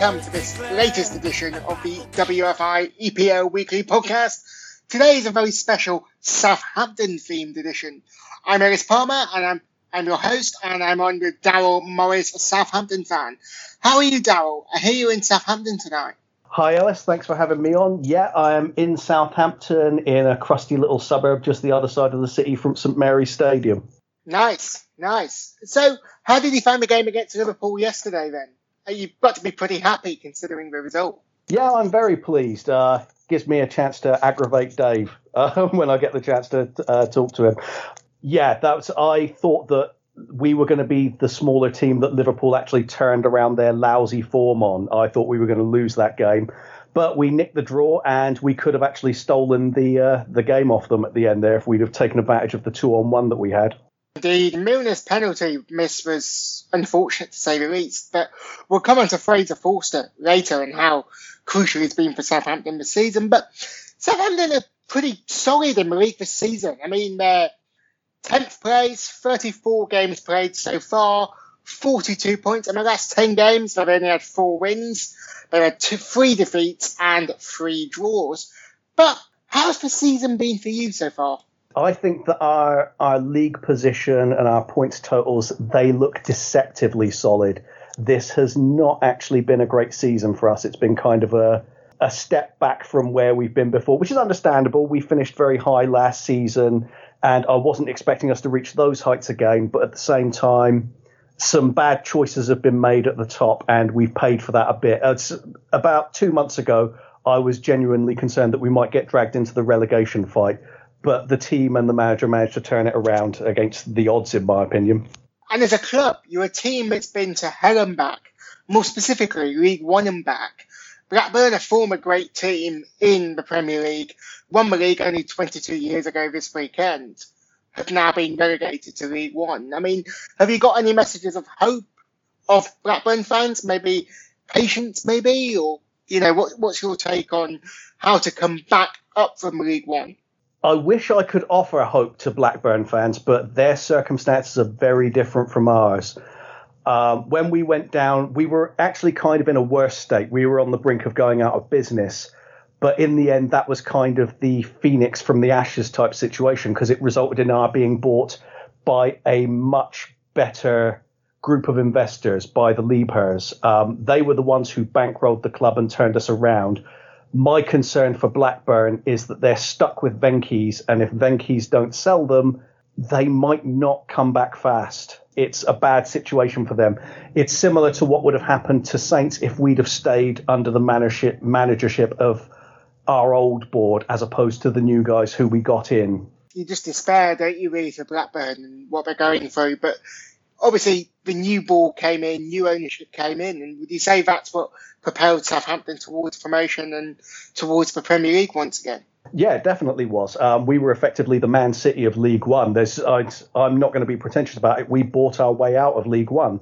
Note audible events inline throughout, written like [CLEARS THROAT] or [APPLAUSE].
welcome to this latest edition of the WFI EPL Weekly Podcast. Today is a very special Southampton themed edition. I'm Ellis Palmer and I'm, I'm your host and I'm on with Daryl Morris, a Southampton fan. How are you, Daryl? I hear you're in Southampton tonight. Hi, Ellis. Thanks for having me on. Yeah, I am in Southampton in a crusty little suburb just the other side of the city from St Mary's Stadium. Nice, nice. So, how did you find the game against Liverpool yesterday then? You've got to be pretty happy considering the result. Yeah, I'm very pleased. Uh, gives me a chance to aggravate Dave uh, [LAUGHS] when I get the chance to uh, talk to him. Yeah, that was. I thought that we were going to be the smaller team that Liverpool actually turned around their lousy form on. I thought we were going to lose that game, but we nicked the draw, and we could have actually stolen the uh, the game off them at the end there if we'd have taken advantage of the two on one that we had. The Milner's penalty miss was unfortunate to say the least, but we'll come on to Fraser Forster later and how crucial he's been for Southampton this season. But Southampton are pretty solid in the league this season. I mean, they're 10th place, 34 games played so far, 42 points. In the last 10 games, they've only had four wins. They've had two, three defeats and three draws. But how's the season been for you so far? I think that our our league position and our points totals they look deceptively solid. This has not actually been a great season for us. It's been kind of a a step back from where we've been before, which is understandable. We finished very high last season, and I wasn't expecting us to reach those heights again. But at the same time, some bad choices have been made at the top, and we've paid for that a bit. It's about two months ago, I was genuinely concerned that we might get dragged into the relegation fight but the team and the manager managed to turn it around against the odds, in my opinion. And as a club, you're a team that's been to hell and back, more specifically, League One and back. Blackburn, a former great team in the Premier League, won the league only 22 years ago this weekend, have now been relegated to League One. I mean, have you got any messages of hope of Blackburn fans? Maybe patience, maybe? Or, you know, what, what's your take on how to come back up from League One? I wish I could offer hope to Blackburn fans, but their circumstances are very different from ours. Um, when we went down, we were actually kind of in a worse state. We were on the brink of going out of business. But in the end, that was kind of the phoenix from the ashes type situation because it resulted in our being bought by a much better group of investors, by the Liebherrs. Um, they were the ones who bankrolled the club and turned us around my concern for Blackburn is that they're stuck with Venky's, and if Venky's don't sell them, they might not come back fast. It's a bad situation for them. It's similar to what would have happened to Saints if we'd have stayed under the managership, managership of our old board as opposed to the new guys who we got in. You just despair, don't you, really, for Blackburn and what they're going through. But obviously the new ball came in, new ownership came in, and would you say that's what propelled Southampton towards promotion and towards the Premier League once again? Yeah, it definitely was. Um, we were effectively the Man City of League One. There's, I, am not going to be pretentious about it. We bought our way out of League One.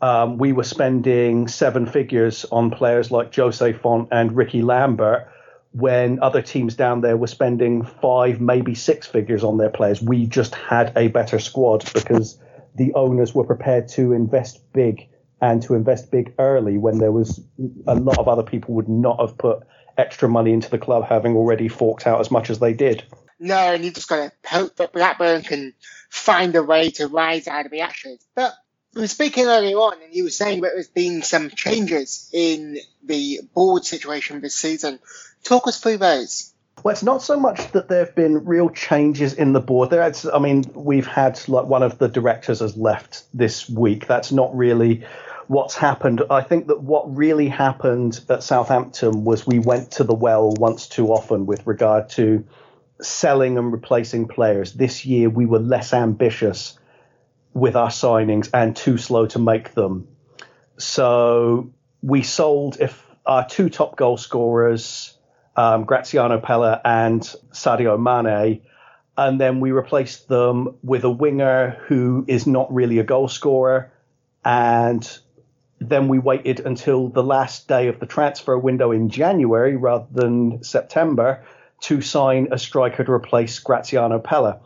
Um, we were spending seven figures on players like Jose Fonte and Ricky Lambert when other teams down there were spending five, maybe six figures on their players. We just had a better squad because the owners were prepared to invest big and to invest big early when there was a lot of other people would not have put extra money into the club having already forked out as much as they did. No, and you just got to hope that Blackburn can find a way to rise out of the ashes. But we were speaking earlier on, and you were saying that there's been some changes in the board situation this season. Talk us through those. Well, it's not so much that there have been real changes in the board. There, I mean, we've had like one of the directors has left this week. That's not really what's happened. I think that what really happened at Southampton was we went to the well once too often with regard to selling and replacing players. This year we were less ambitious with our signings and too slow to make them. So we sold if our two top goal scorers um, Graziano Pelle and Sadio Mane. And then we replaced them with a winger who is not really a goal scorer. And then we waited until the last day of the transfer window in January rather than September to sign a striker to replace Graziano Pelle.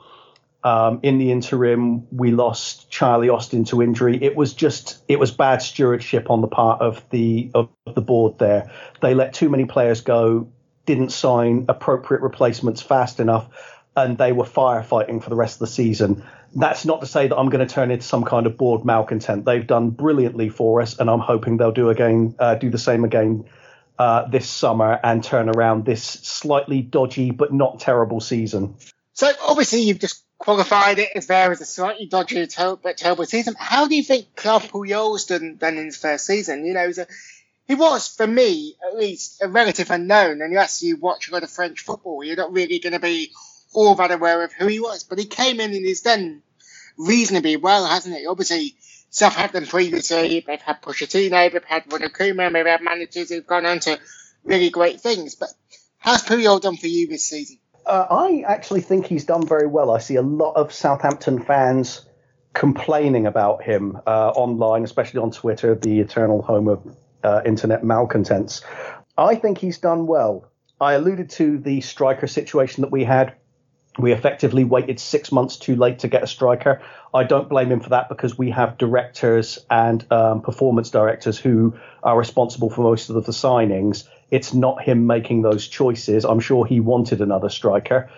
Um, in the interim, we lost Charlie Austin to injury. It was just it was bad stewardship on the part of the of the board there. They let too many players go, didn't sign appropriate replacements fast enough, and they were firefighting for the rest of the season. That's not to say that I'm going to turn into some kind of board malcontent. They've done brilliantly for us, and I'm hoping they'll do again, uh, do the same again uh, this summer and turn around this slightly dodgy but not terrible season. So obviously you've just qualified it as there as a slightly dodgy but terrible season. How do you think Claude Puel's done, done in his first season? You know, he was, a, he was, for me at least, a relative unknown. Unless you watch a lot of French football, you're not really going to be all that aware of who he was. But he came in and he's done reasonably well, hasn't he? Obviously, Southampton previously, they've had Pochettino, they've had Ronald they've had managers who've gone on to really great things. But how's Puel done for you this season? Uh, I actually think he's done very well. I see a lot of Southampton fans complaining about him uh, online, especially on Twitter, the eternal home of uh, internet malcontents. I think he's done well. I alluded to the striker situation that we had. We effectively waited six months too late to get a striker. I don't blame him for that because we have directors and um, performance directors who are responsible for most of the signings. It's not him making those choices. I'm sure he wanted another striker.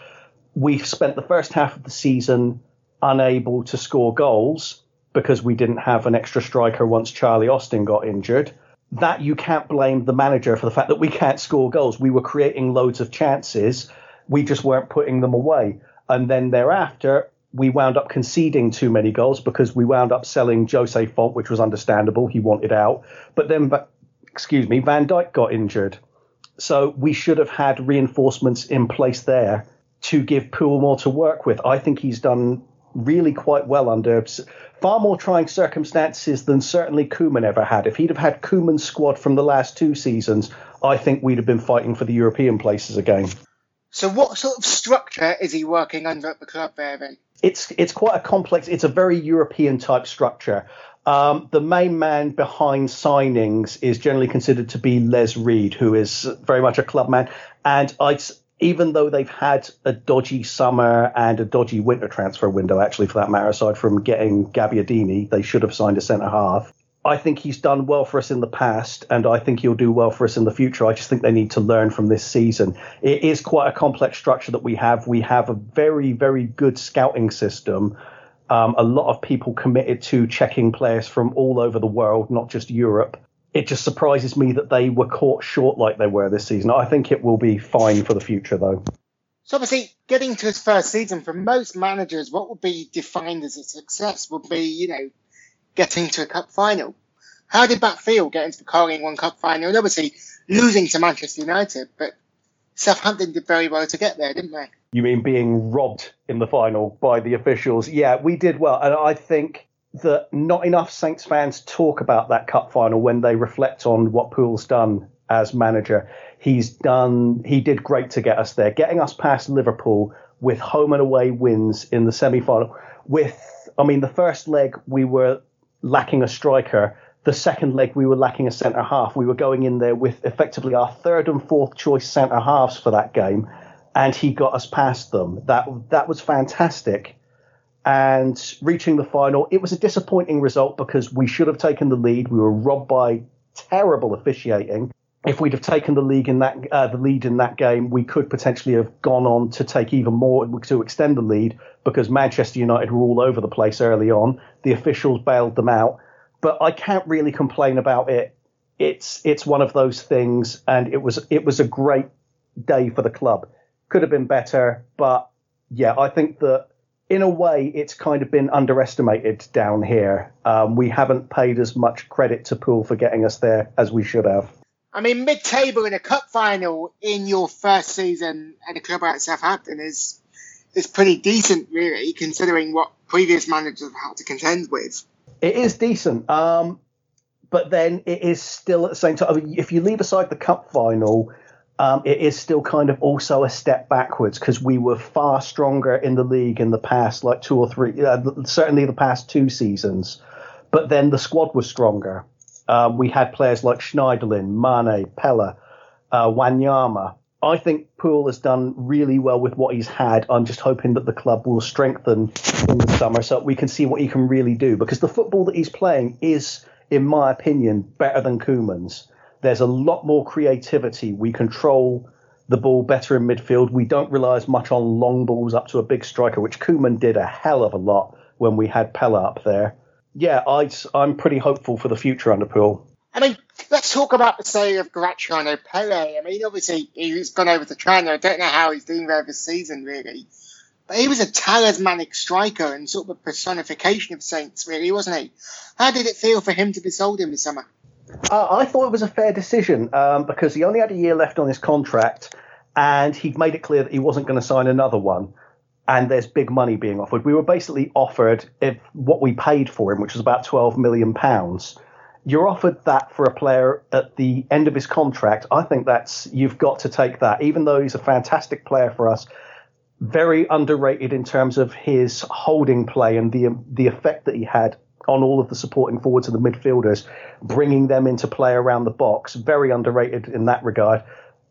We've spent the first half of the season unable to score goals because we didn't have an extra striker once Charlie Austin got injured. That you can't blame the manager for the fact that we can't score goals. We were creating loads of chances, we just weren't putting them away. And then thereafter, we wound up conceding too many goals because we wound up selling Jose Fonte, which was understandable. He wanted out. But then excuse me, Van Dijk got injured. So we should have had reinforcements in place there to give Puel more to work with. I think he's done really quite well under far more trying circumstances than certainly Koeman ever had. If he'd have had Koeman's squad from the last two seasons, I think we'd have been fighting for the European places again. So what sort of structure is he working under at the club there then? It's it's quite a complex. It's a very European type structure. Um, the main man behind signings is generally considered to be Les Reed, who is very much a club man. And I, even though they've had a dodgy summer and a dodgy winter transfer window, actually, for that matter, aside from getting Gabbiadini, they should have signed a centre half. I think he's done well for us in the past, and I think he'll do well for us in the future. I just think they need to learn from this season. It is quite a complex structure that we have. We have a very, very good scouting system um, a lot of people committed to checking players from all over the world, not just Europe. It just surprises me that they were caught short like they were this season. I think it will be fine for the future, though. So obviously, getting to his first season for most managers, what would be defined as a success would be, you know, getting to a cup final. How did that feel getting to the Carling One Cup final? And obviously losing to Manchester United, but Southampton did very well to get there, didn't they? You mean being robbed in the final by the officials? Yeah, we did well. And I think that not enough Saints fans talk about that cup final when they reflect on what Puel's done as manager. He's done, he did great to get us there, getting us past Liverpool with home and away wins in the semi final. With, I mean, the first leg we were lacking a striker the second leg we were lacking a centre half. We were going in there with effectively our third and fourth choice centre halves for that game, and he got us past them. That that was fantastic. And reaching the final, it was a disappointing result because we should have taken the lead. We were robbed by terrible officiating. If we'd have taken the league in that uh, the lead in that game, we could potentially have gone on to take even more to extend the lead because Manchester United were all over the place early on. The officials bailed them out but I can't really complain about it. It's it's one of those things, and it was it was a great day for the club. Could have been better, but yeah, I think that in a way it's kind of been underestimated down here. Um, we haven't paid as much credit to Puel for getting us there as we should have. I mean, mid-table in a cup final in your first season at a club like Southampton is is pretty decent, really, considering what previous managers have had to contend with. It is decent, um, but then it is still at the same time. I mean, if you leave aside the cup final, um, it is still kind of also a step backwards because we were far stronger in the league in the past, like two or three, uh, certainly the past two seasons. But then the squad was stronger. Um, we had players like Schneiderlin, Mane, Pellè, uh, Wanyama. I think Puel has done really well with what he's had. I'm just hoping that the club will strengthen in the summer so we can see what he can really do because the football that he's playing is, in my opinion, better than Koeman's. There's a lot more creativity. We control the ball better in midfield. We don't rely as much on long balls up to a big striker, which Koeman did a hell of a lot when we had Pellè up there. Yeah, I, I'm pretty hopeful for the future under Puel. I mean, let's talk about the sale of Graziano Pellè. I mean, obviously, he's gone over to China. I don't know how he's doing there this season, really. But he was a talismanic striker and sort of a personification of Saints, really, wasn't he? How did it feel for him to be sold in the summer? Uh, I thought it was a fair decision um, because he only had a year left on his contract and he'd made it clear that he wasn't going to sign another one. And there's big money being offered. We were basically offered if what we paid for him, which was about 12 million pounds. You're offered that for a player at the end of his contract. I think that's you've got to take that, even though he's a fantastic player for us. Very underrated in terms of his holding play and the the effect that he had on all of the supporting forwards and the midfielders, bringing them into play around the box. Very underrated in that regard.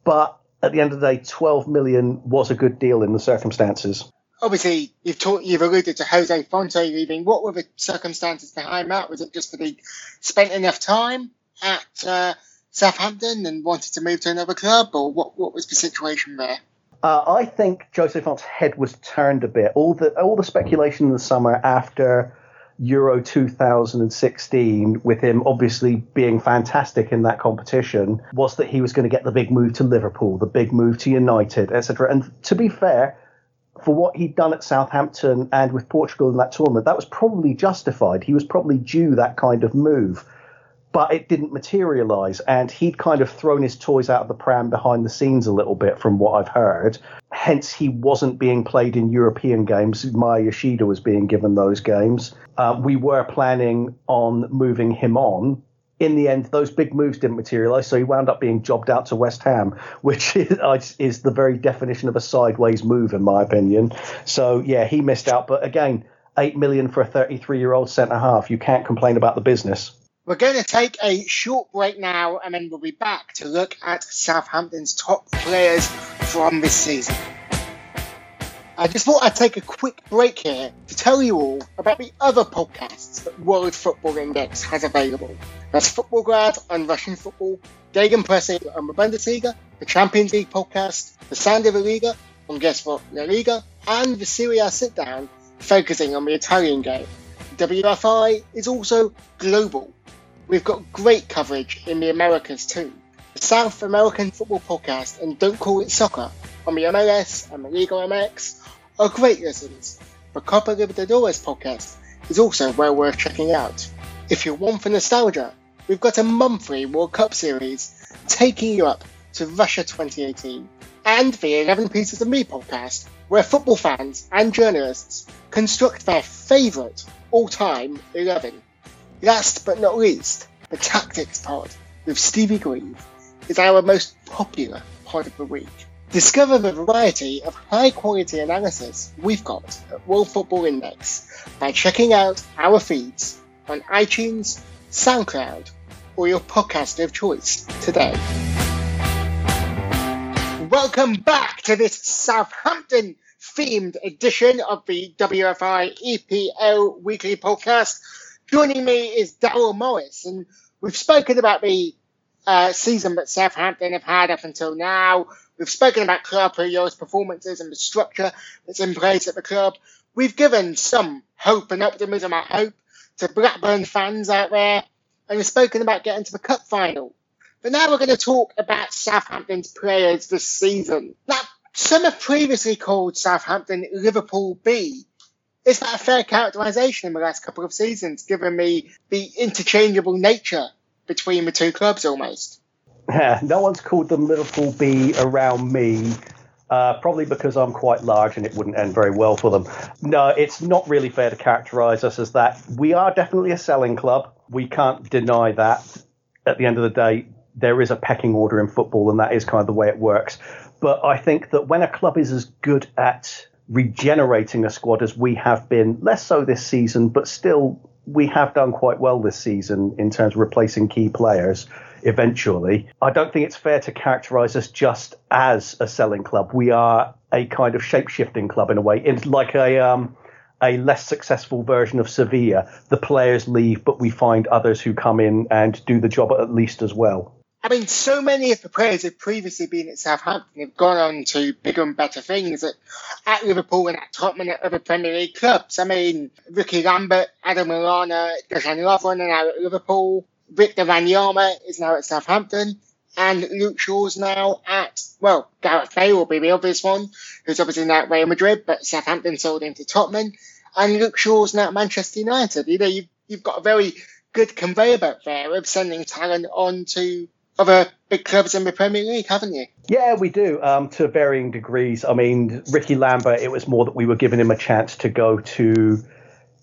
But at the end of the day, 12 million was a good deal in the circumstances. Obviously, you've talked, you've alluded to Jose Fonte leaving. What were the circumstances behind that? Was it just that he spent enough time at uh, Southampton and wanted to move to another club, or what? What was the situation there? Uh, I think Jose Fonte's head was turned a bit. All the all the speculation in the summer after Euro 2016, with him obviously being fantastic in that competition, was that he was going to get the big move to Liverpool, the big move to United, etc. And to be fair, for what he'd done at Southampton and with Portugal in that tournament, that was probably justified. He was probably due that kind of move but it didn't materialize. And he'd kind of thrown his toys out of the pram behind the scenes a little bit, from what I've heard. Hence, he wasn't being played in European games. Maya Yoshida was being given those games. Uh, we were planning on moving him on. In the end, those big moves didn't materialize, so he wound up being jobbed out to West Ham, [LAUGHS] which is, is the very definition of a sideways move, in my opinion. So, yeah, he missed out. But again, eight million for a 33 year old centre half. You can't complain about the business. We're going to take a short break now and then we'll be back to look at Southampton's top players from this season. I just thought I'd take a quick break here to tell you all about the other podcasts that World Football Index has available. That's Football Grad and Russian football, Gegenpressing and the Bundesliga, the Champions League podcast, the Sound of the Liga on Guess What La Liga, and the Serie A Sit Down focusing on the Italian game. WFI is also global We've got great coverage in the Americas too. The South American Football Podcast and Don't Call It Soccer on the MLS and the Liga MX are great listens. The Copa Libertadores podcast is also well worth checking out. If you're one for nostalgia, we've got a monthly World Cup series taking you up to Russia 2018 and the 11 Pieces of Me podcast, where football fans and journalists construct their favourite all time 11. Last but not least, the tactics part with Stevie Grieve is our most popular part of the week. Discover the variety of high quality analysis we've got at World Football Index by checking out our feeds on iTunes, SoundCloud, or your podcast of choice today. Welcome back to this Southampton themed edition of the WFI EPL weekly podcast. Joining me is Daryl Morris, and we've spoken about the uh, season that Southampton have had up until now. We've spoken about Claude Puel's performances and the structure that's in place at the club. We've given some hope and optimism, I hope, to Blackburn fans out there, and we've spoken about getting to the cup final. But now we're going to talk about Southampton's players this season. Now, some have previously called Southampton Liverpool B, is that a fair characterisation in the last couple of seasons, given the, the interchangeable nature between the two clubs almost? Yeah, no one's called them Liverpool B around me. Uh, probably because I'm quite large and it wouldn't end very well for them. No, it's not really fair to characterise us as that. We are definitely a selling club. We can't deny that. At the end of the day, there is a pecking order in football, and that is kind of the way it works. But I think that when a club is as good at regenerating a squad as we have been, less so this season, but still we have done quite well this season in terms of replacing key players. eventually. I don't think it's fair to characterize us just as a selling club. We are a kind of shape shifting club in a way. It's like a um, a less successful version of Sevilla. The players leave, but we find others who come in and do the job at least as well. I mean, so many of the players who've previously been at Southampton have gone on to bigger and better things at, at Liverpool and at Tottenham and at other Premier League clubs. I mean, Ricky Lambert, Adam Lallana, Dejan Lovren are now at Liverpool. Victor Wanyama is now at Southampton. And Luke Shaw's now at, well, Gareth Bale will be the obvious one, who's obviously now at Real Madrid, but Southampton sold him to Tottenham. And Luke Shaw's now at Manchester United. You know, you've, you've got a very good conveyor belt there of sending talent on to other big clubs in the Premier League, haven't you? Yeah, we do, um, to varying degrees. I mean, Ricky Lambert, it was more that we were giving him a chance to go to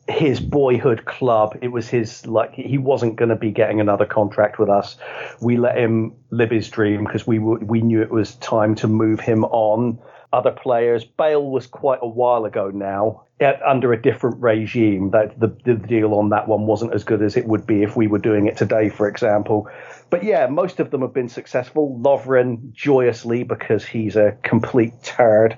his boyhood club. It was his, like, he wasn't going to be getting another contract with us. We let him live his dream because we, we knew it was time to move him on other players. Bale was quite a while ago now, under a different regime. That the, the deal on that one wasn't as good as it would be if we were doing it today, for example. But yeah, most of them have been successful. Lovren, joyously, because he's a complete turd,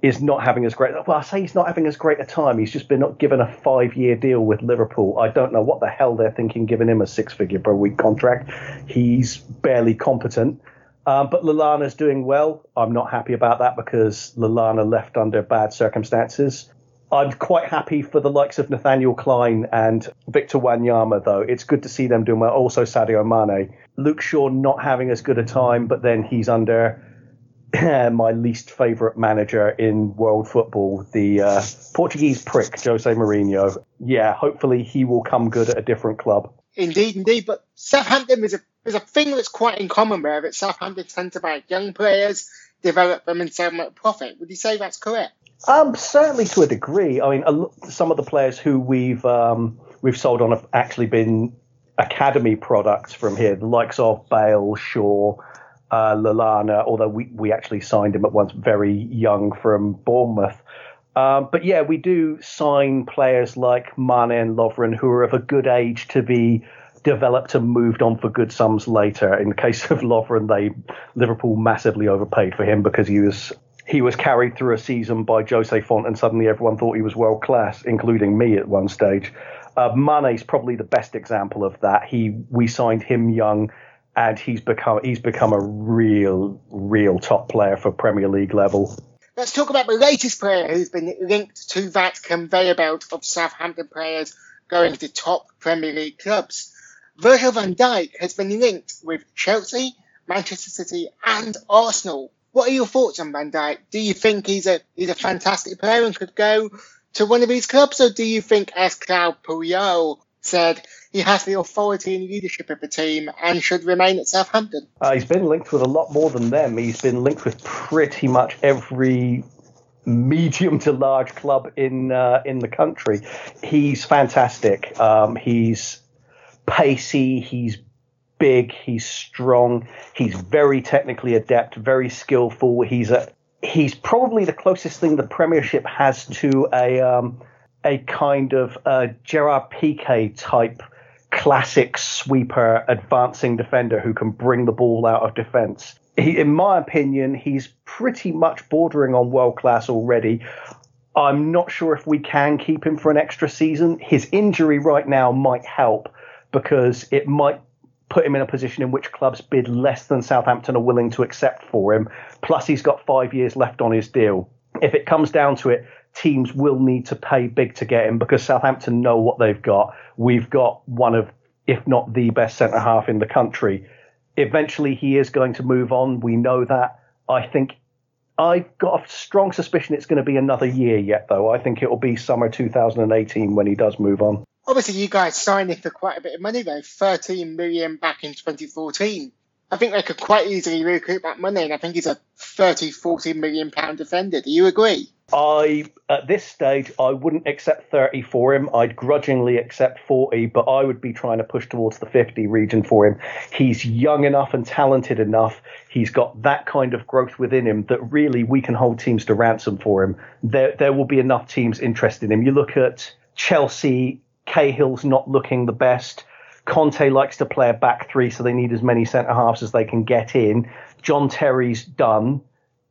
is not having as great. Well, I say he's not having as great a time. He's just been not given a five-year deal with Liverpool. I don't know what the hell they're thinking, giving him a six-figure per week contract. He's barely competent. Um, but Lallana's doing well. I'm not happy about that because Lallana left under bad circumstances. I'm quite happy for the likes of Nathaniel Clyne and Victor Wanyama, though. It's good to see them doing well. Also, Sadio Mane. Luke Shaw not having as good a time, but then he's under [CLEARS THROAT] my least favourite manager in world football, the uh, Portuguese prick, Jose Mourinho. Yeah, hopefully he will come good at a different club. Indeed, indeed. But Southampton is a is a thing that's quite in common there that Southampton tend to buy young players, develop them, and sell them at profit. Would you say that's correct? Um, certainly to a degree. I mean, some of the players who we've um, we've sold on have actually been academy products from here, the likes of Bale, Shaw, uh, Lallana. Although we we actually signed him at once very young from Bournemouth. Um, but yeah, we do sign players like Mane and Lovren who are of a good age to be developed and moved on for good sums later. In the case of [LAUGHS] Lovren, they Liverpool massively overpaid for him because he was he was carried through a season by Jose Fonte, and suddenly everyone thought he was world class, including me at one stage. Uh, Mane's probably the best example of that. He we signed him young, and he's become he's become a real real top player for Premier League level. Let's talk about the latest player who's been linked to that conveyor belt of Southampton players going to top Premier League clubs. Virgil van Dijk has been linked with Chelsea, Manchester City, and Arsenal. What are your thoughts on Van Dijk? Do you think he's a he's a fantastic player and could go to one of these clubs, or do you think, as Claude Puel said, he has the authority and leadership of the team and should remain at Southampton? Uh, he's been linked with a lot more than them. He's been linked with pretty much every medium to large club in uh, in the country. He's fantastic. Um, he's pacey. He's big, he's strong, he's very technically adept, very skillful. He's a he's probably the closest thing the Premiership has to a um, a kind of uh, Gerard Piqué type classic sweeper advancing defender who can bring the ball out of defence. in my opinion, he's pretty much bordering on world class already. I'm not sure if we can keep him for an extra season. His injury right now might help because it might put him in a position in which clubs bid less than Southampton are willing to accept for him. Plus, he's got five years left on his deal. If it comes down to it, teams will need to pay big to get him because Southampton know what they've got. We've got one of, if not the best centre half in the country. Eventually, he is going to move on. We know that. I think I've got a strong suspicion it's going to be another year yet, though. I think it will be summer 2018 when he does move on. Obviously, you guys signed him for quite a bit of money, though 13 million back in 2014. I think they could quite easily recoup that money, and I think he's a 30, 40 million pound defender. Do you agree? I, at this stage, I wouldn't accept 30 for him. I'd grudgingly accept 40, but I would be trying to push towards the 50 region for him. He's young enough and talented enough. He's got that kind of growth within him that really we can hold teams to ransom for him. There, there will be enough teams interested in him. You look at Chelsea Cahill's not looking the best. Conte likes to play a back three, so they need as many centre halves as they can get in. John Terry's done.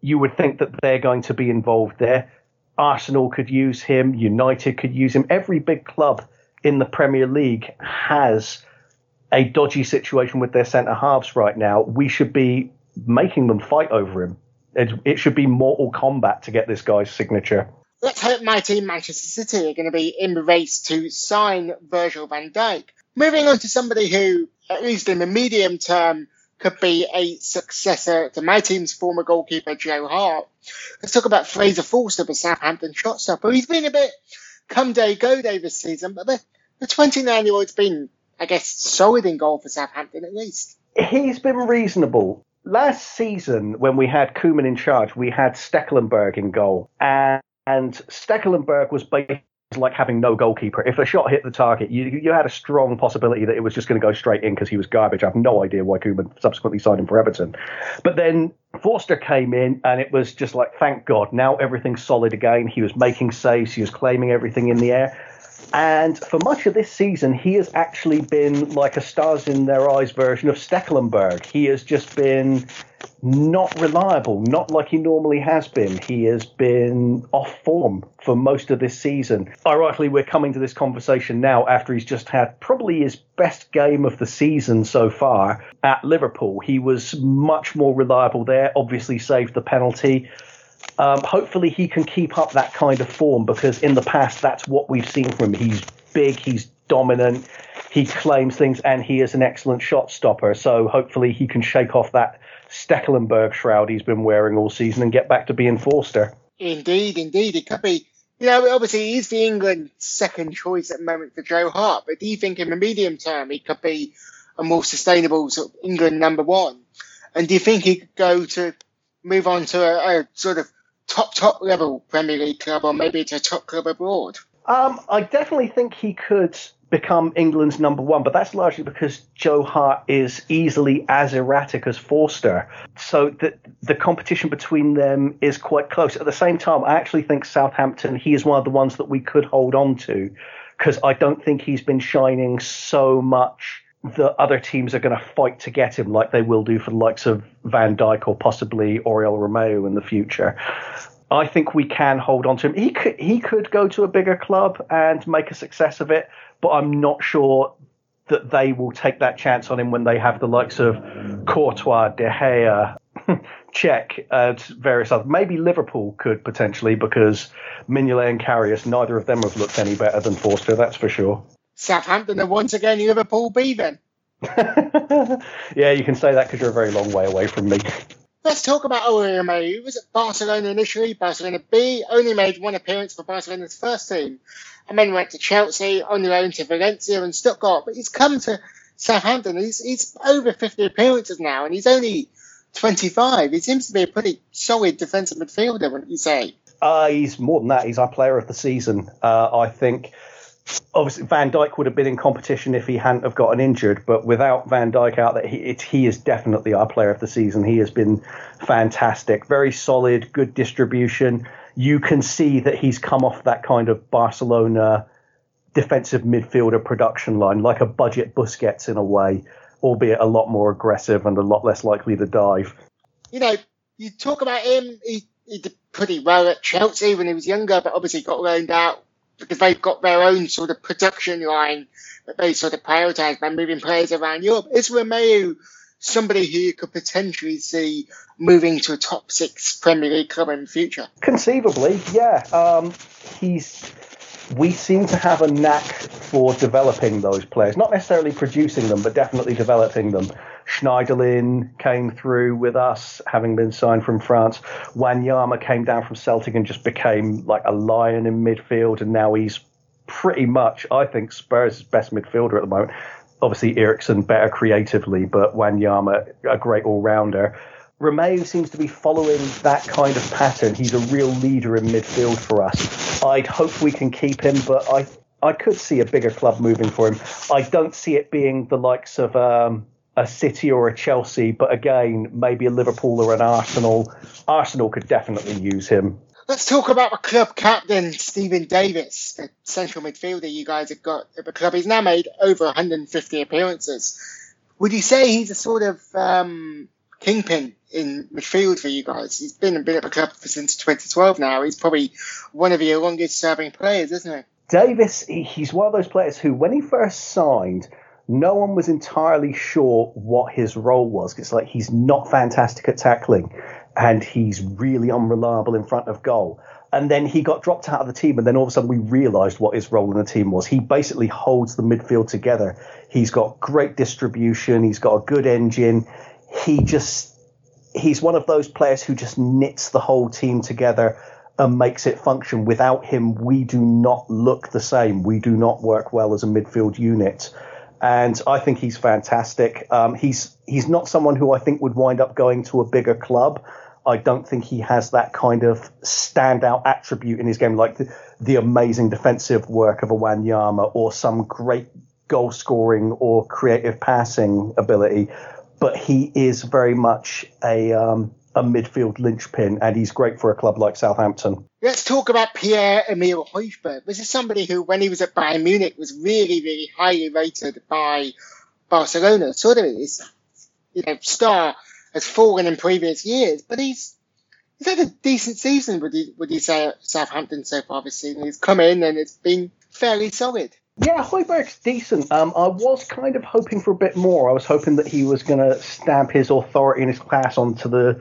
You would think that they're going to be involved there. Arsenal could use him. United could use him. Every big club in the Premier League has a dodgy situation with their centre halves right now. We should be making them fight over him. It, it should be Mortal Kombat to get this guy's signature. Let's hope my team, Manchester City, are going to be in the race to sign Virgil van Dijk. Moving on to somebody who, at least in the medium term, could be a successor to my team's former goalkeeper, Joe Hart. Let's talk about Fraser Forster, the Southampton shot stopper. He's been a bit come day, go day this season, but the, the 29 year old's been, I guess, solid in goal for Southampton at least. He's been reasonable. Last season, when we had Koeman in charge, we had Stekelenburg in goal. And, and Stekelenburg was basically like having no goalkeeper. If a shot hit the target, you you had a strong possibility that it was just going to go straight in because he was garbage. I have no idea why Koeman subsequently signed him for Everton. But then Forster came in, and it was just like, thank God, now everything's solid again. He was making saves, he was claiming everything in the air. And for much of this season, he has actually been like a stars in their eyes version of Stekelenburg. He has just been not reliable, not like he normally has been. He has been off form for most of this season. Ironically, we're coming to this conversation now after he's just had probably his best game of the season so far at Liverpool. He was much more reliable there, obviously saved the penalty. Um, hopefully, he can keep up that kind of form because in the past, that's what we've seen from him. He's big, he's dominant, he claims things, and he is an excellent shot stopper. So hopefully, he can shake off that Stekelenburg shroud he's been wearing all season and get back to being Forster. Indeed, indeed. It could be, you know, obviously he's the England second choice at the moment for Joe Hart, but do you think in the medium term he could be a more sustainable sort of England number one? And do you think he could go to move on to a, a sort of top top level Premier League club or maybe to a top club abroad? Um, I definitely think he could become England's number one, but that's largely because Joe Hart is easily as erratic as Forster. So the the competition between them is quite close. At the same time, I actually think Southampton, he is one of the ones that we could hold on to because I don't think he's been shining so much that other teams are going to fight to get him like they will do for the likes of Van Dijk or possibly Oriol Romeu in the future. I think we can hold on to him. He could he could go to a bigger club and make a success of it, but I'm not sure that they will take that chance on him when they have the likes of Courtois, De Gea, [LAUGHS] and various others. Maybe Liverpool could potentially because Mignolet and Karius, neither of them have looked any better than Forster, that's for sure. Southampton and once again Liverpool B then. [LAUGHS] yeah, you can say that because you're a very long way away from me. Let's talk about was at Barcelona initially, Barcelona B, only made one appearance for Barcelona's first team, and then went to Chelsea, on loan to Valencia and Stuttgart, but he's come to Southampton. He's, he's over 50 appearances now, and he's only 25. He seems to be a pretty solid defensive midfielder, wouldn't you say? Uh, he's more than that. He's our player of the season. Uh, I think obviously Van Dijk would have been in competition if he hadn't have gotten injured, but without Van Dijk out there, he, he is definitely our player of the season. He has been fantastic, very solid, good distribution. You can see that he's come off that kind of Barcelona defensive midfielder production line, like a budget Busquets in a way, albeit a lot more aggressive and a lot less likely to dive. You know, you talk about him, he, he did pretty well at Chelsea when he was younger, but obviously got loaned out because they've got their own sort of production line that they sort of prioritise by moving players around Europe. Is Romeu somebody who you could potentially see moving to a top six Premier League club in the future? Conceivably, yeah. Um, he's we seem to have a knack for developing those players, not necessarily producing them, but definitely developing them. Schneiderlin came through with us, having been signed from France. Wanyama came down from Celtic and just became like a lion in midfield, and now he's pretty much, I think, Spurs' best midfielder at the moment. Obviously, Eriksen better creatively, but Wanyama a great all rounder. Romeu seems to be following that kind of pattern. He's a real leader in midfield for us. I'd hope we can keep him, but I I could see a bigger club moving for him. I don't see it being the likes of um, a City or a Chelsea, but again, maybe a Liverpool or an Arsenal. Arsenal could definitely use him. Let's talk about the club captain, Stephen Davis, the central midfielder you guys have got at the club. He's now made over 150 appearances. Would you say he's a sort of um, kingpin in midfield for you guys? He's been, been at the club since 2012 now. He's probably one of your longest serving players, isn't he? Davis, he's one of those players who, when he first signed, no one was entirely sure what his role was. It's like he's not fantastic at tackling and he's really unreliable in front of goal. And then he got dropped out of the team, and then all of a sudden we realised what his role in the team was. He basically holds the midfield together. He's got great distribution. He's got a good engine. He just he's one of those players who just knits the whole team together and makes it function. Without him, we do not look the same. We do not work well as a midfield unit. And I think he's fantastic. Um, he's he's not someone who I think would wind up going to a bigger club. I don't think he has that kind of standout attribute in his game, like the, the amazing defensive work of a Wanyama or some great goal scoring or creative passing ability. But he is very much a um, a midfield linchpin, and he's great for a club like Southampton. Let's talk about Pierre Emile Højbjerg. This is somebody who, when he was at Bayern Munich, was really, really highly rated by Barcelona. Sort of his, you know, star has fallen in previous years, but he's he's had a decent season. Would you would you say at Southampton so far this season? He's come in and it's been fairly solid. Yeah, Højbjerg's decent. Um, I was kind of hoping for a bit more. I was hoping that he was going to stamp his authority and his class onto the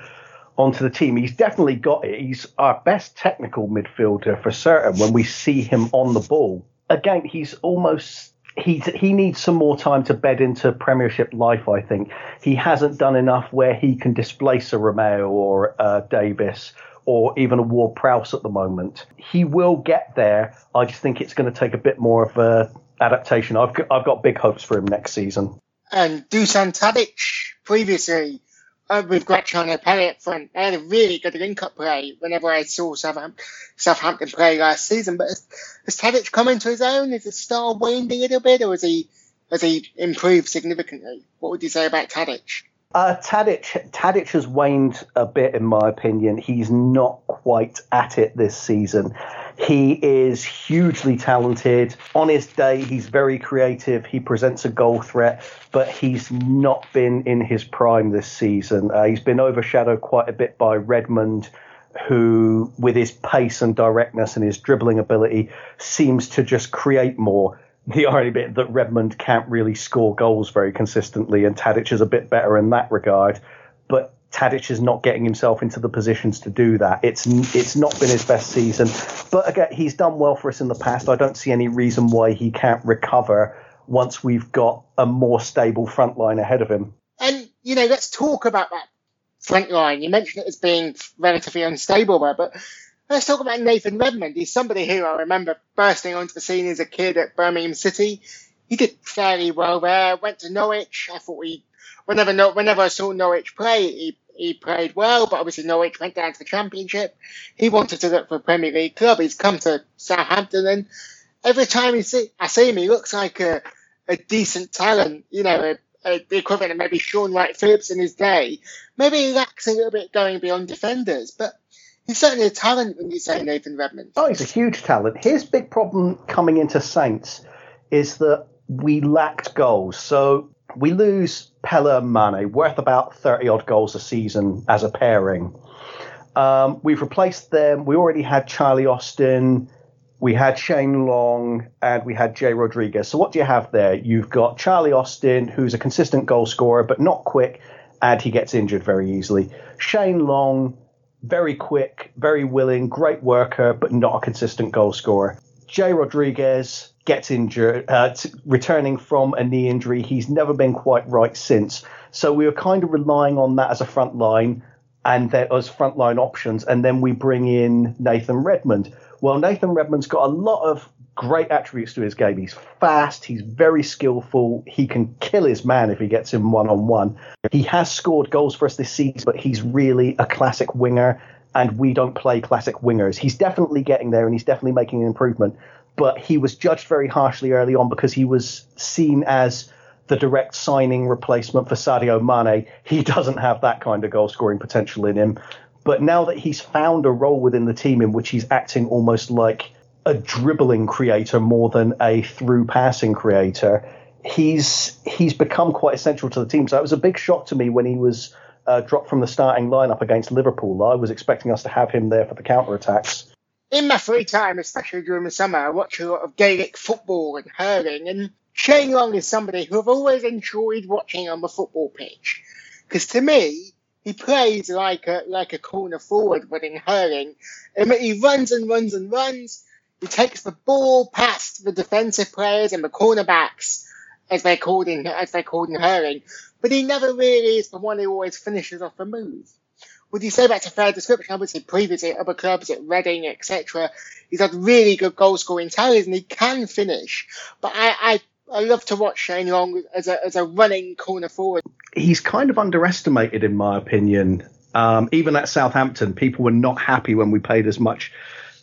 onto the team. He's definitely got it. He's our best technical midfielder for certain when we see him on the ball. Again, he's almost he he needs some more time to bed into Premiership life. I think he hasn't done enough where he can displace a Romeu or uh, Davis or even a Ward Prowse at the moment. He will get there. I just think it's going to take a bit more of a adaptation. I've got, I've got big hopes for him next season. And Dusan Tadic previously uh, with Graziano Pelle up front. They had a really good link-up play whenever I saw Southampton, Southampton play last season. But has, has Tadic come into his own? Is the star waned a little bit, or has he has he improved significantly? What would you say about Tadic? Uh, Tadic, Tadic has waned a bit, in my opinion. He's not quite at it this season. He is hugely talented. On his day, he's very creative. He presents a goal threat, but he's not been in his prime this season. Uh, he's been overshadowed quite a bit by Redmond, who, with his pace and directness and his dribbling ability, seems to just create more the irony bit that Redmond can't really score goals very consistently, and Tadic is a bit better in that regard. But Tadic is not getting himself into the positions to do that. It's it's not been his best season, but again, he's done well for us in the past. I don't see any reason why he can't recover once we've got a more stable front line ahead of him. And you know, let's talk about that front line. You mentioned it as being relatively unstable there, but Let's talk about Nathan Redmond. He's somebody who I remember bursting onto the scene as a kid at Birmingham City. He did fairly well there. Went to Norwich. I thought he, whenever whenever I saw Norwich play, he he played well, but obviously Norwich went down to the Championship. He wanted to look for a Premier League club. He's come to Southampton, and every time he see, I see him, he looks like a, a decent talent. You know, a, a, the equivalent of maybe Shaun Wright-Phillips in his day. Maybe he lacks a little bit going beyond defenders, but he's certainly a talent when you say Nathan Redmond. Oh, he's a huge talent. His big problem coming into Saints is that we lacked goals. So we lose Pelle and Mane, worth about 30 odd goals a season as a pairing. Um, we've replaced them. We already had Charlie Austin, we had Shane Long, and we had Jay Rodriguez. So what do you have there? You've got Charlie Austin, who's a consistent goal scorer, but not quick, and he gets injured very easily. Shane Long, very quick, very willing, great worker, but not a consistent goal scorer. Jay Rodriguez gets injured, uh, t- returning from a knee injury. He's never been quite right since. So we were kind of relying on that as a front line and there as front line options. And then we bring in Nathan Redmond. Well, Nathan Redmond's got a lot of great attributes to his game. He's fast, he's very skillful, he can kill his man if he gets him one on one. He has scored goals for us this season, but he's really a classic winger, and we don't play classic wingers. He's definitely getting there and he's definitely making an improvement, but he was judged very harshly early on because he was seen as the direct signing replacement for Sadio Mane. He [LAUGHS] doesn't have that kind of goal scoring potential in him But now that he's found a role within the team in which he's acting almost like a dribbling creator more than a through passing creator, he's he's become quite essential to the team. So it was a big shock to me when he was uh, dropped from the starting lineup against Liverpool. I was expecting us to have him there for the counter attacks. In my free time, especially during the summer, I watch a lot of Gaelic football and hurling, and Shane Long is somebody who I've always enjoyed watching on the football pitch. Because to me, he plays like a like a corner forward when in hurling. And he runs and runs and runs. He takes the ball past the defensive players and the cornerbacks, as they're called in as they're called in hurling. But he never really is the one who always finishes off a move. Would you say that's a fair description? Say previously at other clubs, at Reading, etc., he's had really good goal scoring talents and he can finish. But I, I I love to watch Shane Long as a, as a running corner forward. He's kind of underestimated, in my opinion. Um, even at Southampton, people were not happy when we paid as much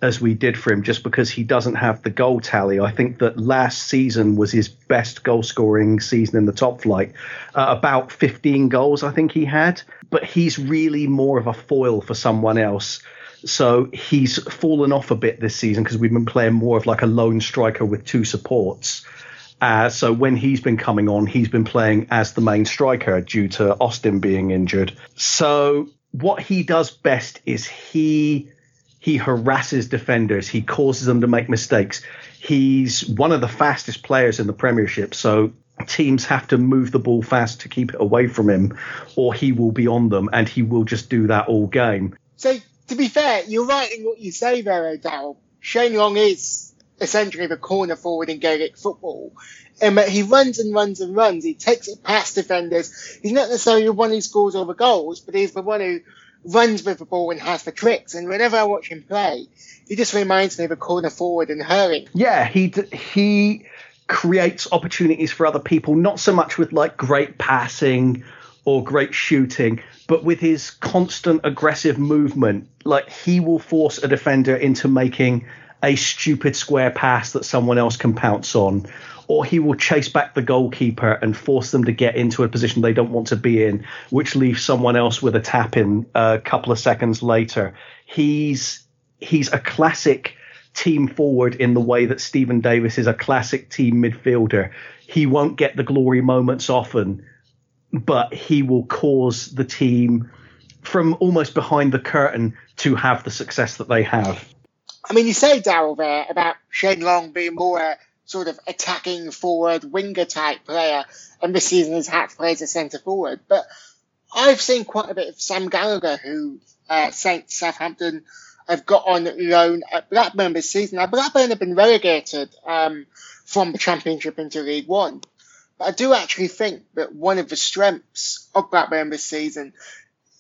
as we did for him just because he doesn't have the goal tally. I think that last season was his best goal scoring season in the top flight. Uh, about 15 goals, I think he had. But he's really more of a foil for someone else. So he's fallen off a bit this season because we've been playing more of like a lone striker with two supports. Uh, so when he's been coming on, he's been playing as the main striker due to Austin being injured. So what he does best is he he harasses defenders. He causes them to make mistakes. He's one of the fastest players in the Premiership. So teams have to move the ball fast to keep it away from him, or he will be on them, and he will just do that all game. So to be fair, you're right in what you say there, O'Dowd. Shane Long is essentially the corner forward in Gaelic football. Um, he runs and runs and runs. He takes it past defenders. He's not necessarily the one who scores all the goals, but he's the one who runs with the ball and has the tricks. And whenever I watch him play, he just reminds me of a corner forward and hurling. Yeah, he he creates opportunities for other people, not so much with like great passing or great shooting, but with his constant aggressive movement. Like he will force a defender into making a stupid square pass that someone else can pounce on, or he will chase back the goalkeeper and force them to get into a position they don't want to be in, which leaves someone else with a tap in uh, a couple of seconds later. He's he's a classic team forward in the way that Steven Davis is a classic team midfielder. He won't get the glory moments often, but he will cause the team from almost behind the curtain to have the success that they have. I mean, you say Daryl there about Shane Long being more sort of attacking forward winger type player, and this season has had to play as a centre forward. But I've seen quite a bit of Sam Gallagher, who uh, Southampton have got on loan at Blackburn this season. Now, Blackburn have been relegated um, from the Championship into League One. But I do actually think that one of the strengths of Blackburn this season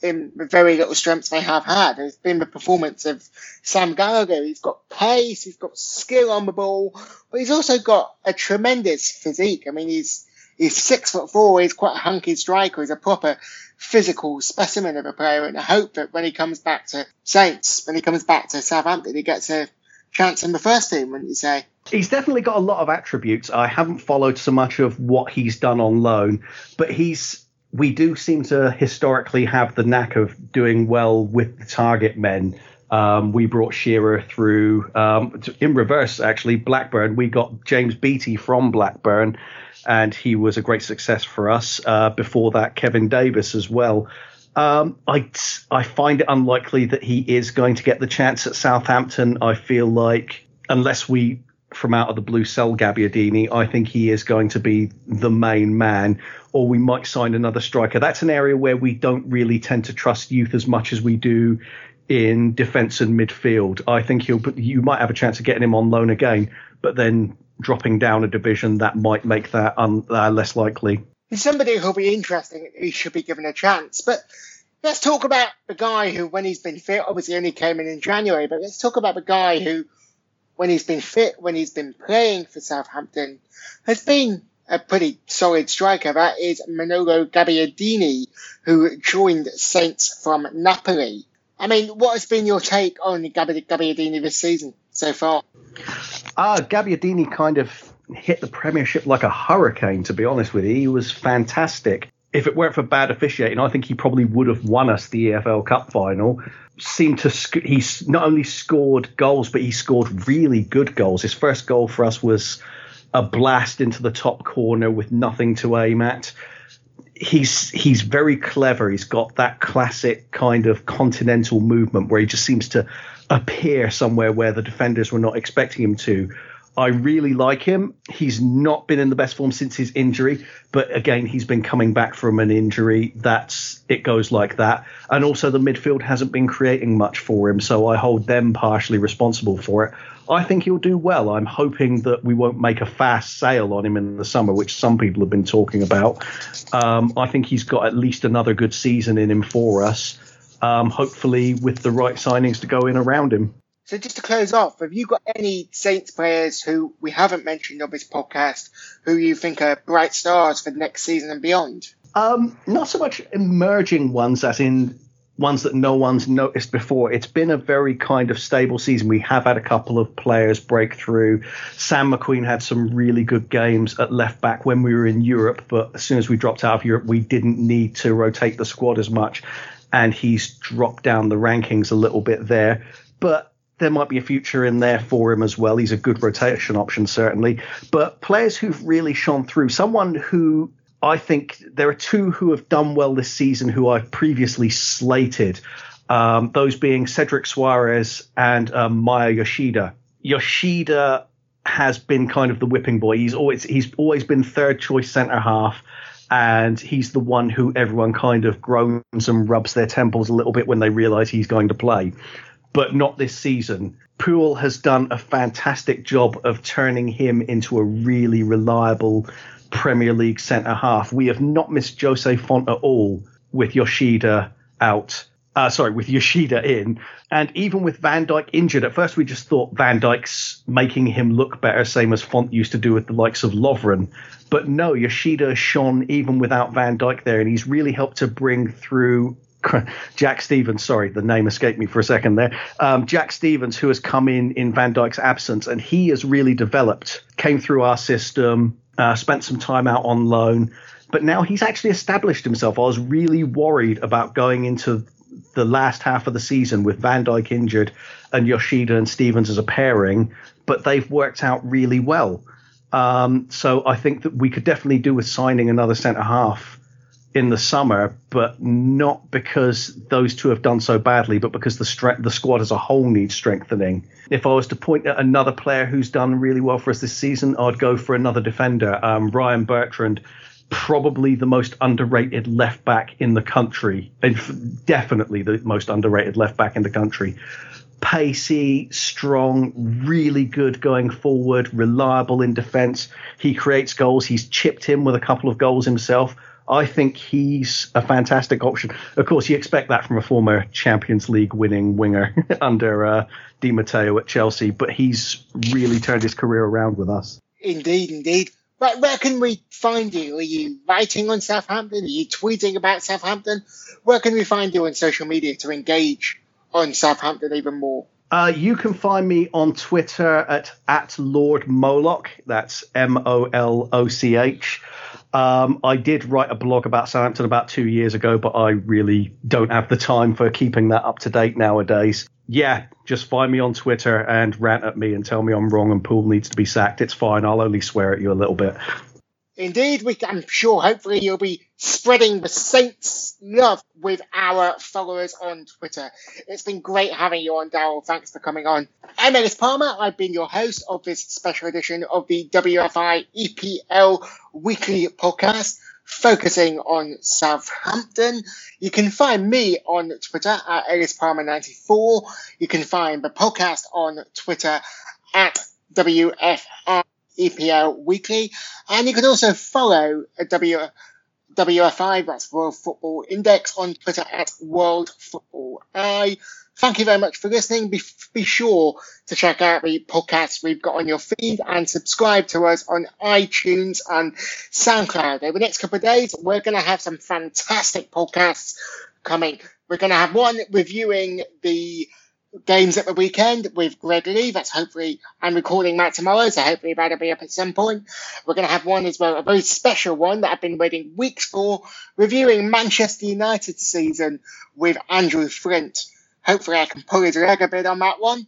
in the very little strengths they have had It's been the performance of Sam Gallagher. He's got pace, he's got skill on the ball, but he's also got a tremendous physique. I mean, he's he's six foot four. He's quite a hunky striker. He's a proper physical specimen of a player, and I hope that when he comes back to Saints, when he comes back to Southampton, he gets a chance in the first team. Wouldn't you say? He's definitely got a lot of attributes. I haven't followed so much of what he's done on loan, but he's we do seem to historically have the knack of doing well with the target men. Um, we brought Shearer through um, in reverse, actually. Blackburn, we got James Beattie from Blackburn, and he was a great success for us. Uh, before that, Kevin Davies as well. Um, I, I find it unlikely that he is going to get the chance at Southampton. I feel like unless we from out of the blue sell Gabbiadini, I think he is going to be the main man, or we might sign another striker. That's an area where we don't really tend to trust youth as much as we do in defence and midfield. I think he'll you might have a chance of getting him on loan again, but then dropping down a division that might make that un, uh, less likely. Somebody who'll be interesting. He should be given a chance, but. Let's talk about the guy who, when he's been fit, obviously only came in in January, but let's talk about the guy who when he's been fit, when he's been playing for Southampton, has been a pretty solid striker. That is Manolo Gabbiadini, who joined Saints from Napoli. I mean, what has been your take on Gabbiadini this season so far? Ah, uh, Gabbiadini kind of hit the Premiership like a hurricane, to be honest with you. He was fantastic. if it weren't for bad officiating, I think he probably would have won us the EFL Cup final. Seemed to sc- he's not only scored goals, but he scored really good goals. His first goal for us was a blast into the top corner with nothing to aim at. He's he's very clever. He's got that classic kind of continental movement where he just seems to appear somewhere where the defenders were not expecting him to. I really like him. He's not been in the best form since his injury, but again, he's been coming back from an injury. That's it goes like that. And also, the midfield hasn't been creating much for him, so I hold them partially responsible for it. I think he'll do well. I'm hoping that we won't make a fast sale on him in the summer, which some people have been talking about. Um, I think he's got at least another good season in him for us. Um, hopefully, with the right signings to go in around him. So just to close off, have you got any Saints players who we haven't mentioned on this podcast who you think are bright stars for next season and beyond? Um, not so much emerging ones as in ones that no one's noticed before. It's been a very kind of stable season. We have had a couple of players break through. Sam McQueen had some really good games at left back when we were in Europe, but as soon as we dropped out of Europe, we didn't need to rotate the squad as much. And he's dropped down the rankings a little bit there. But there might be a future in there for him as well. He's a good rotation option, certainly. But players who've really shone through, someone who I think there are two who have done well this season who I've previously slated, um, those being Cedric Soares and um, Maya Yoshida. Yoshida has been kind of the whipping boy. He's always he's always been third choice centre half, and he's the one who everyone kind of groans and rubs their temples a little bit when they realise he's going to play but not this season. Puel has done a fantastic job of turning him into a really reliable Premier League centre half. We have not missed Jose Fonte at all with Yoshida out. Uh, sorry, with Yoshida in, and even with Van Dijk injured, at first we just thought Van Dijk's making him look better, same as Fonte used to do with the likes of Lovren. But no, Yoshida shone even without Van Dijk there, and he's really helped to bring through [LAUGHS] Jack Stephens, sorry, the name escaped me for a second there. Um, Jack Stephens, who has come in in Van Dijk's absence, and he has really developed, came through our system, uh, spent some time out on loan, but now he's actually established himself. I was really worried about going into the last half of the season with Van Dijk injured and Yoshida and Stephens as a pairing, but they've worked out really well. Um, so I think that we could definitely do with signing another centre half in the summer, but not because those two have done so badly, but because the stre- the squad as a whole needs strengthening. If I was to point at another player who's done really well for us this season, I'd go for another defender, um, Ryan Bertrand. Probably the most underrated left back in the country, and definitely the most underrated left back in the country. Pacey, strong, really good going forward, reliable in defence. He creates goals. He's chipped in with a couple of goals himself I think he's a fantastic option. Of course, you expect that from a former Champions League winning winger [LAUGHS] under uh, Di Matteo at Chelsea, but he's really turned his career around with us. Indeed, indeed. But where can we find you? Are you writing on Southampton? Are you tweeting about Southampton? Where can we find you on social media to engage on Southampton even more? Uh, you can find me on Twitter at, at Lord Moloch. That's M O L O C H. Um, I did write a blog about Southampton about two years ago, but I really don't have the time for keeping that up to date nowadays. Yeah, just find me on Twitter and rant at me and tell me I'm wrong and Puel needs to be sacked. It's fine. I'll only swear at you a little bit. Indeed, we, I'm sure hopefully you'll be spreading the Saints love with our followers on Twitter. It's been great having you on, Daryl. Thanks for coming on. I'm Ellis Palmer. I've been your host of this special edition of the WFI EPL weekly podcast focusing on Southampton. You can find me on Twitter at Ellis Palmer94. You can find the podcast on Twitter at WFI EPL Weekly. And you can also follow w, WFI, that's World Football Index, on Twitter at World Football I. Thank you very much for listening. Be, be sure to check out the podcasts we've got on your feed and subscribe to us on iTunes and SoundCloud. Over the next couple of days, we're going to have some fantastic podcasts coming. We're going to have one reviewing the games at the weekend with Greg Lee. That's hopefully, I'm recording that tomorrow, so hopefully that'll be up at some point. We're going to have one as well, a very special one that I've been waiting weeks for, reviewing Manchester United season with Andrew Flint. Hopefully I can pull his leg a bit on that one.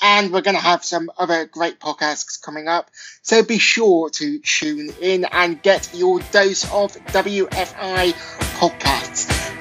And we're going to have some other great podcasts coming up. So be sure to tune in and get your dose of WFI podcasts.